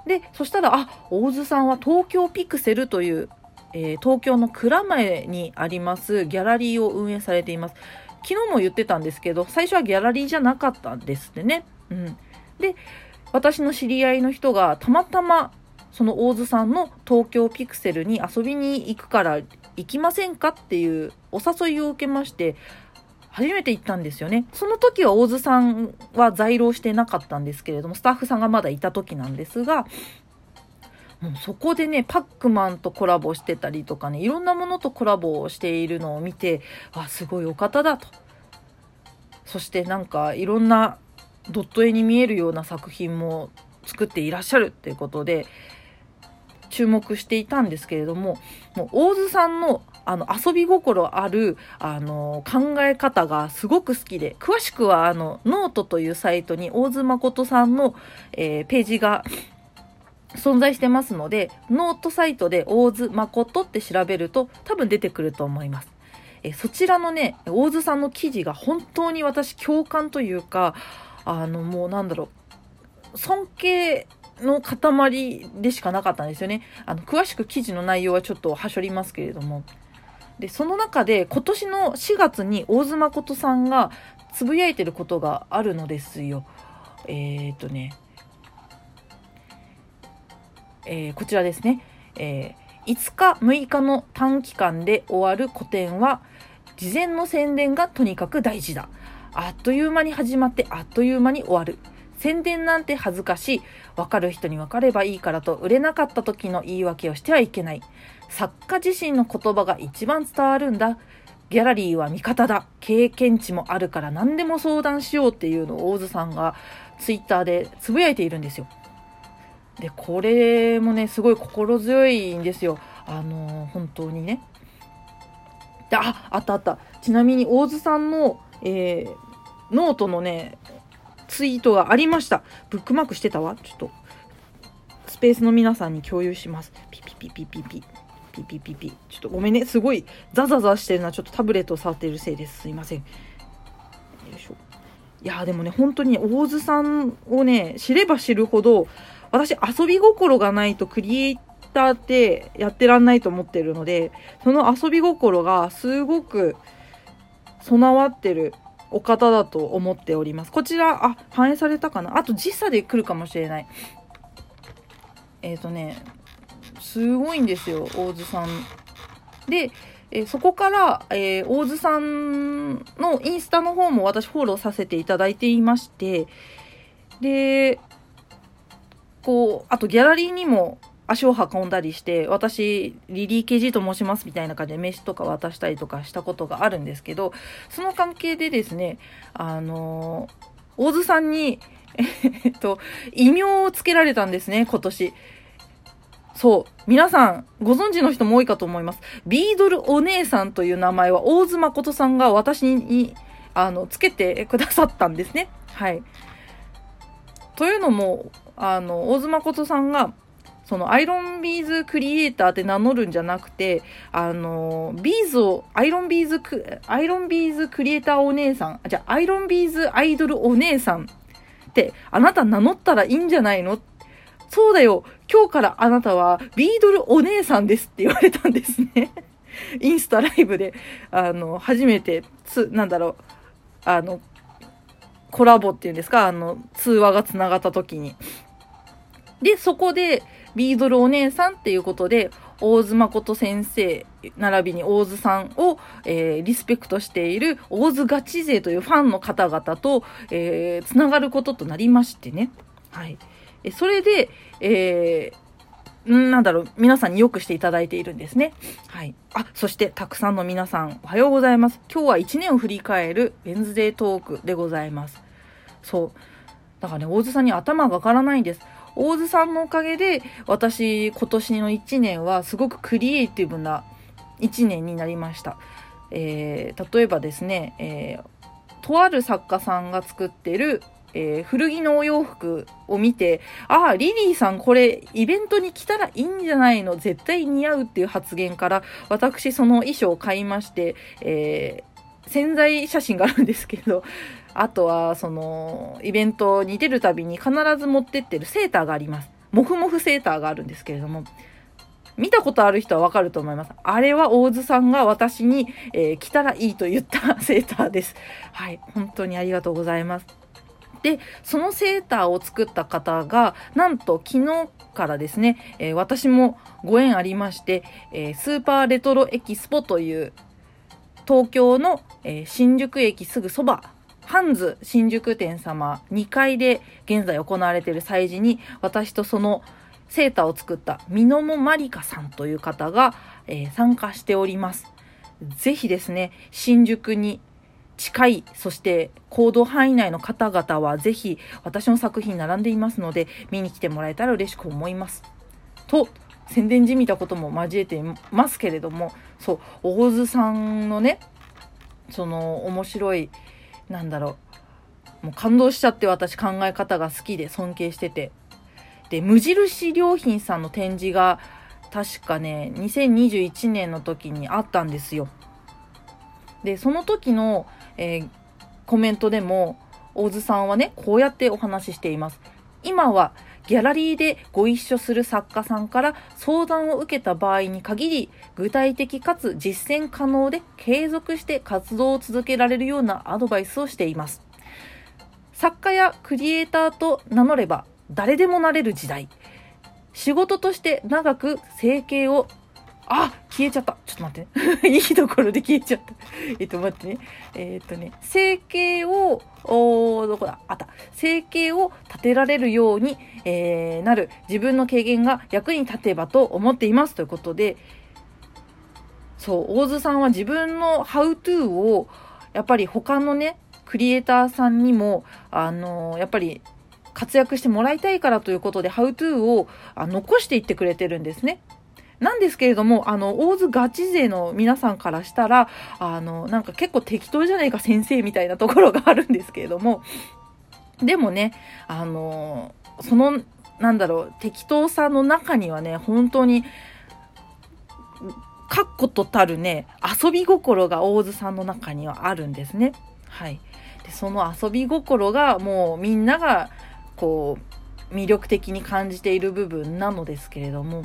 でそしたらあ大津さんは東京ピクセルというえー、東京の蔵前にありますギャラリーを運営されています。昨日も言ってたんですけど、最初はギャラリーじゃなかったんですってね。うん。で、私の知り合いの人がたまたまその大津さんの東京ピクセルに遊びに行くから行きませんかっていうお誘いを受けまして、初めて行ったんですよね。その時は大津さんは在労してなかったんですけれども、スタッフさんがまだいた時なんですが、もうそこでね、パックマンとコラボしてたりとかね、いろんなものとコラボをしているのを見て、あ、すごいお方だと。そしてなんかいろんなドット絵に見えるような作品も作っていらっしゃるっていうことで、注目していたんですけれども、もう大図さんのあの遊び心あるあの考え方がすごく好きで、詳しくはあのノートというサイトに大図まことさんの、えー、ページが存在してますので、ノートサイトで大津誠って調べると多分出てくると思います。えそちらのね、大津さんの記事が本当に私共感というか、あのもうなんだろう、尊敬の塊でしかなかったんですよね。あの詳しく記事の内容はちょっとはしょりますけれども。で、その中で今年の4月に大津誠さんがつぶやいてることがあるのですよ。えっ、ー、とね、えー、こちらですね、えー、5日6日の短期間で終わる個展は事前の宣伝がとにかく大事だ。あっという間に始まってあっという間に終わる。宣伝なんて恥ずかしい。分かる人に分かればいいからと売れなかった時の言い訳をしてはいけない。作家自身の言葉が一番伝わるんだ。ギャラリーは味方だ。経験値もあるから何でも相談しようっていうのを大津さんがツイッターでつぶやいているんですよ。でこれもねすごい心強いんですよ。あの本当にね。でああったあった。ちなみに大津さんの、えー、ノートのねツイートがありました。ブックマークしてたわ。ちょっとスペースの皆さんに共有します。ピピピピピピ。ピピピピ。ちょっとごめんね。すごいザザザしてるのはちょっとタブレットを触ってるせいです。すいません。よいしょ。いやでもね本当に大津さんをね知れば知るほど私遊び心がないとクリエイターってやってらんないと思ってるので、その遊び心がすごく備わってるお方だと思っております。こちら、あ、反映されたかな？あと時差で来るかもしれない。えっ、ー、とね、すごいんですよ、大津さん。で、え、そこから、えー、大津さんのインスタの方も私フォローさせていただいていまして、で、こう、あとギャラリーにも足を運んだりして、私、リリー・ケジと申しますみたいな感じで名刺とか渡したりとかしたことがあるんですけど、その関係でですね、あの、大津さんに、えっと、異名をつけられたんですね、今年。そう。皆さん、ご存知の人も多いかと思います。ビードルお姉さんという名前は、大津誠さんが私に、あの、つけてくださったんですね。はい。というのも、あの、大津誠さんが、そのアイロンビーズクリエイターって名乗るんじゃなくて、あの、ビーズを、アイロンビーズク、アイロンビーズクリエイターお姉さん、じゃあ、アイロンビーズアイドルお姉さんって、あなた名乗ったらいいんじゃないの？そうだよ、今日からあなたはビードルお姉さんですって言われたんですね。インスタライブで、あの、初めて、つ、なんだろう、あの、コラボっていうんですか、あの、通話がつながった時に。で、そこで、ビードルお姉さんっていうことで、大津誠先生、並びに大津さんを、えー、リスペクトしている大津ガチ勢というファンの方々と、えー、つながることとなりましてね。はい。それで、えー、なんだろう、皆さんによくしていただいているんですね。はい。あ、そして、たくさんの皆さん、おはようございます。今日は1年を振り返る、ウェンズデートークでございます。そう。だからね、大津さんに頭が上がらないんです。大津さんのおかげで、私、今年の1年はすごくクリエイティブな1年になりました。えー、例えばですね、えー、とある作家さんが作ってる、えー、古着のお洋服を見て、ああ、リリーさんこれイベントに来たらいいんじゃないの？絶対似合うっていう発言から、私その衣装を買いまして、えー、潜在写真があるんですけど、あとは、その、イベントに出るたびに必ず持ってってるセーターがあります。もふもふセーターがあるんですけれども、見たことある人はわかると思います。あれは大津さんが私に、えー、着たらいいと言ったセーターです。はい。本当にありがとうございます。で、そのセーターを作った方が、なんと昨日からですね、えー、私もご縁ありまして、えー、スーパーレトロエキスポという東京の、え新宿駅すぐそばハンズ新宿店様2階で現在行われている催事に私とそのセーターを作ったミノモマリカさんという方が、えー、参加しております。ぜひですね、新宿に近い、そして行動範囲内の方々はぜひ私の作品並んでいますので見に来てもらえたら嬉しく思います。と、宣伝じみたことも交えてますけれども、そう、大津さんのね、その面白いなんだろう。もう感動しちゃって私考え方が好きで尊敬してて。で無印良品さんの展示が確かね2021年の時にあったんですよ。でその時の、えー、コメントでも大津さんはねこうやってお話ししています。今はギャラリーでご一緒する作家さんから相談を受けた場合に限り、具体的かつ実践可能で継続して活動を続けられるようなアドバイスをしています。作家やクリエイターと名乗れば誰でもなれる時代。仕事として長く生計をあ消えちゃった。ちょっと待って。いいところで消えちゃった。えっと、待ってね。えー、っとね、生計を、おどこだ？あった。生計を立てられるように、えー、なる自分の経験が役に立てばと思っています。ということで、そう、大津さんは自分のハウトゥーを、やっぱり他のね、クリエイターさんにも、あのー、やっぱり活躍してもらいたいからということで、ハウトゥーをあ残していってくれてるんですね。なんですけれども、あの、大津ガチ勢の皆さんからしたら、あの、なんか結構適当じゃないか先生みたいなところがあるんですけれども、でもね、あの、その、なんだろう、適当さの中にはね、本当に、確固とたるね、遊び心が大津さんの中にはあるんですね。はい。で、その遊び心がもうみんなが、こう、魅力的に感じている部分なのですけれども、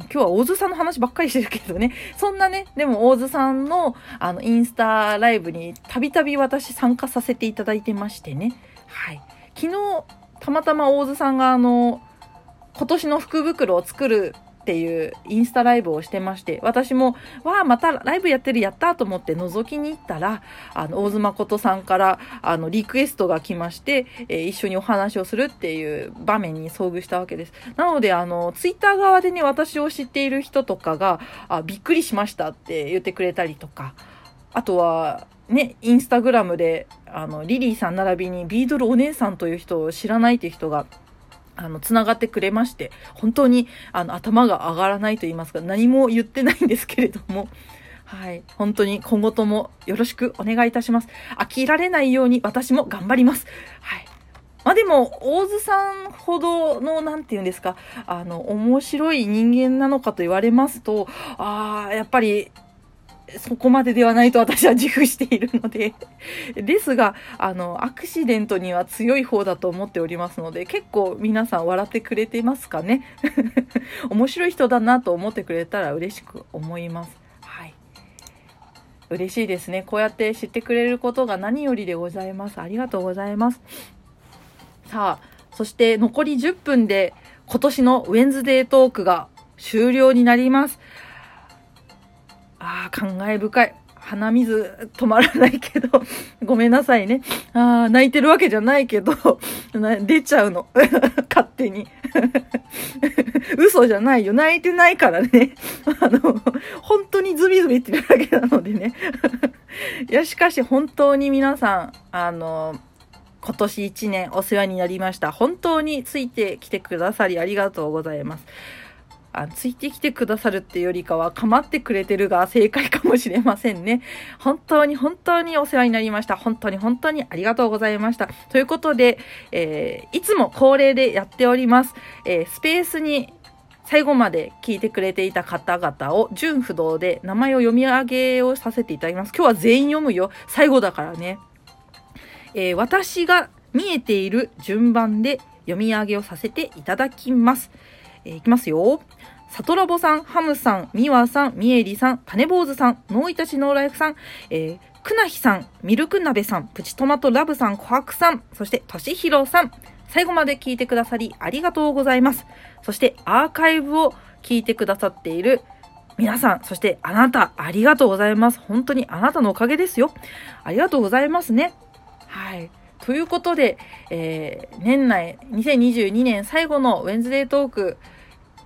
今日は大津さんの話ばっかりしてるけどね。そんなね、でも大津さんのあのインスタライブにたびたび私参加させていただいてましてね。はい。昨日、たまたま大津さんがあの、今年の福袋を作るっていうインスタライブをしてまして、私も、わあ、またライブやってる、やったと思って覗きに行ったら、あの、大津誠さんから、あの、リクエストが来まして、えー、一緒にお話をするっていう場面に遭遇したわけです。なので、あの、ツイッター側でね、私を知っている人とかが、あ、びっくりしましたって言ってくれたりとか、あとは、ね、インスタグラムで、あの、リリーさん並びにビードルお姉さんという人を知らないという人があの、つながってくれまして、本当に、あの、頭が上がらないと言いますか、何も言ってないんですけれども、はい。本当に今後ともよろしくお願いいたします。飽きられないように私も頑張ります。はい。まあでも、大津さんほどの、なんて言うんですか、あの、面白い人間なのかと言われますと、ああ、やっぱり、そこまでではないと私は自負しているので ですが、あの、アクシデントには強い方だと思っておりますので、結構皆さん笑ってくれてますかね？面白い人だなと思ってくれたら嬉しく思います。はい。嬉しいですね。こうやって知ってくれることが何よりでございます。ありがとうございます。さあ、そして残り10分で今年のウェンズデートークが終了になります。ああ、感慨深い。鼻水止まらないけど、ごめんなさいね。ああ、泣いてるわけじゃないけど、出ちゃうの。勝手に。嘘じゃないよ。泣いてないからね。あの、本当にズビズビってるだけなのでね。いや、しかし本当に皆さん、あの、今年1年お世話になりました。本当についてきてくださりありがとうございます。あついてきてくださるってよりかは構ってくれてるが正解かもしれませんね。本当に本当にお世話になりました。本当に本当にありがとうございました。ということで、えー、いつも恒例でやっております。えー、スペースに最後まで聞いてくれていた方々を純不動で名前を読み上げをさせていただきます。今日は全員読むよ。最後だからね。えー、私が見えている順番で読み上げをさせていただきます。えー、いきますよ。サトラボさん、ハムさん、ミワさん、ミエリさん、種坊主さん、ノーイタチノーライフさん、えー、クナヒさん、ミルク鍋さん、プチトマトラブさん、コハクさん、そしてトシヒロさん、最後まで聞いてくださりありがとうございます。そしてアーカイブを聞いてくださっている皆さん、そしてあなた、ありがとうございます。本当にあなたのおかげですよ。ありがとうございますね。はい。ということで、えー、年内2022年最後のウェンズデートーク、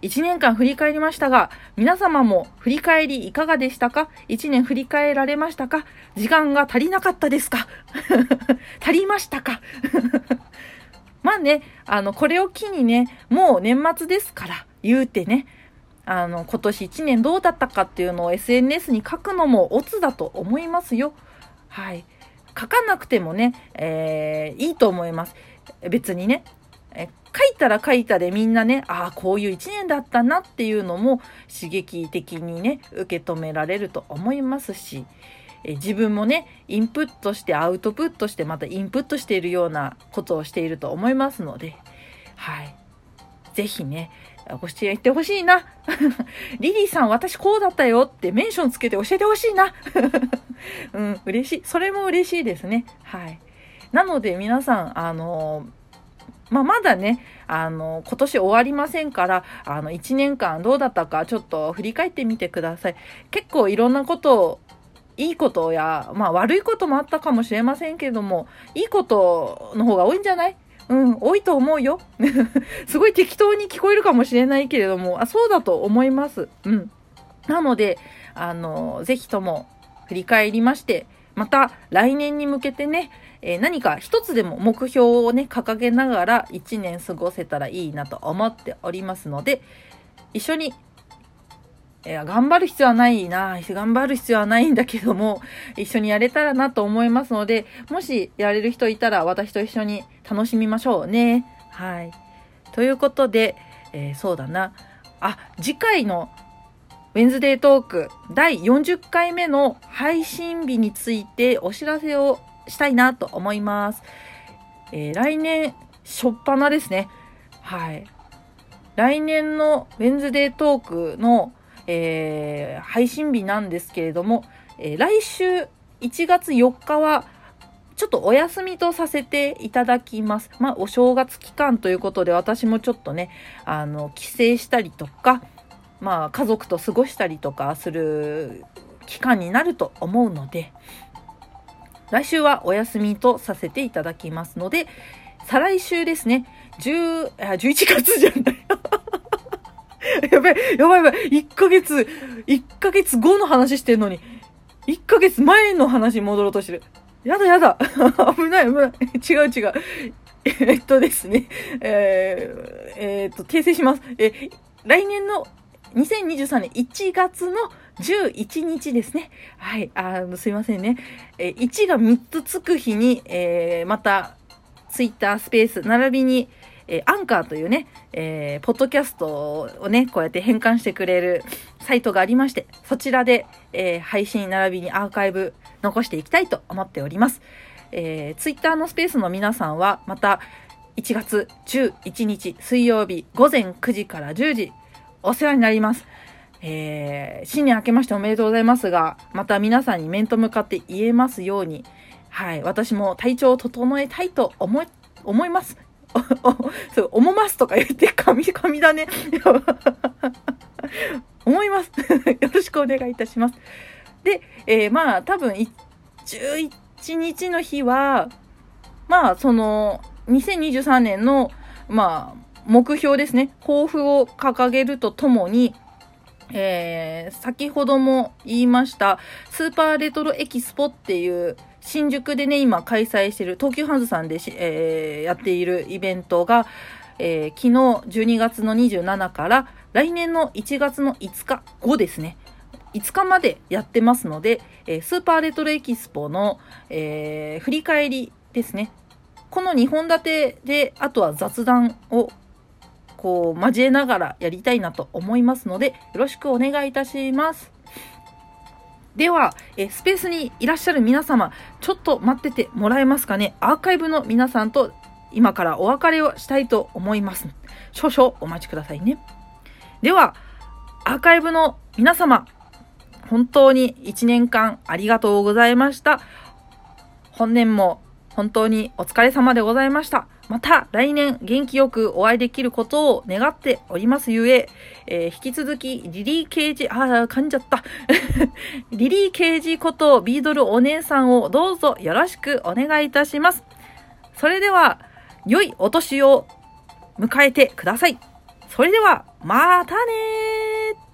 1年間振り返りましたが、皆様も振り返りいかがでしたか ?1 年振り返られましたか？時間が足りなかったですか？足りましたか？まあね、あの、これを機にね、もう年末ですから、言うてね、あの、今年1年どうだったかっていうのを SNS に書くのもオツだと思いますよ。はい。書かなくてもね、えー、いいと思います。別にね、え書いたら書いたでみんなね、ああ、こういう一年だったなっていうのも刺激的にね、受け止められると思いますし、え自分もね、インプットしてアウトプットしてまたインプットしているようなことをしていると思いますので、はい。ぜひね、教えてほしいな。リリーさん、私こうだったよってメンションつけて教えてほしいな。うん、嬉しい。それも嬉しいですね。はい。なので皆さん、あのーまあ、まだね、あの、今年終わりませんから、あの、1年間どうだったかちょっと振り返ってみてください。結構いろんなことを、いいことや、まあ悪いこともあったかもしれませんけれども、いいことの方が多いんじゃない？うん、多いと思うよ。すごい適当に聞こえるかもしれないけれども、あ、そうだと思います。うん。なので、あの、ぜひとも振り返りまして、また来年に向けてね、えー、何か一つでも目標をね、掲げながら一年過ごせたらいいなと思っておりますので、一緒に、えー、頑張る必要はないな、頑張る必要はないんだけども、一緒にやれたらなと思いますので、もしやれる人いたら私と一緒に楽しみましょうね。はい。ということで、えー、そうだな。あ、次回のウェンズデートーク第40回目の配信日についてお知らせをしたいなと思います。えー、来年、初っ端ですね。はい。来年のウェンズデートークの、えー、配信日なんですけれども、えー、来週1月4日は、ちょっとお休みとさせていただきます。まあ、お正月期間ということで、私もちょっとね、あの、帰省したりとか、まあ、家族と過ごしたりとかする期間になると思うので、来週はお休みとさせていただきますので、再来週ですね、10、あ、11月じゃない。やばい、やばいやばい。1ヶ月、1ヶ月後の話してんのに、1ヶ月前の話に戻ろうとしてる。やだやだ。危ない危ない。違う違う。えっとですね。えー、えー、っと、訂正します。え、来年の2023年1月の11日ですね。はい。あの、すいませんね。え、1が3つつく日に、えー、また、ツイッタースペース、並びに、えー、アンカーというね、えー、ポッドキャストをね、こうやって変換してくれるサイトがありまして、そちらで、えー、配信並びにアーカイブ残していきたいと思っております。えー、ツイッターのスペースの皆さんは、また、1月11日水曜日午前9時から10時、お世話になります。えー、新年明けましておめでとうございますが、また皆さんに面と向かって言えますように、はい、私も体調を整えたいと思い、思います。そう、思ますとか言って、神、神だね。思います。よろしくお願いいたします。で、えー、まあ多分11日の日は、まあその2023年のまあ目標ですね、抱負を掲げるとともに、えー、先ほども言いました、スーパーレトロエキスポっていう新宿でね、今開催している、東急ハンズさんでしえー、やっているイベントが、えー、昨日12月の27から来年の1月の5日後ですね。5日までやってますので、えー、スーパーレトロエキスポの、えー、振り返りですね。この2本立てで、あとは雑談をこう交えながらやりたいなと思いますので、よろしくお願いいたします。では、えスペースにいらっしゃる皆様、ちょっと待っててもらえますかね？アーカイブの皆さんと今からお別れをしたいと思います。少々お待ちくださいね。では、アーカイブの皆様、本当に1年間ありがとうございました。本年も本当にお疲れ様でございました。また来年元気よくお会いできることを願っておりますゆえ、えー、引き続きリリー・ケージ、あー、噛んじゃった。リリー・ケージことビードルお姉さんをどうぞよろしくお願いいたします。それでは、良いお年を迎えてください。それでは、またねー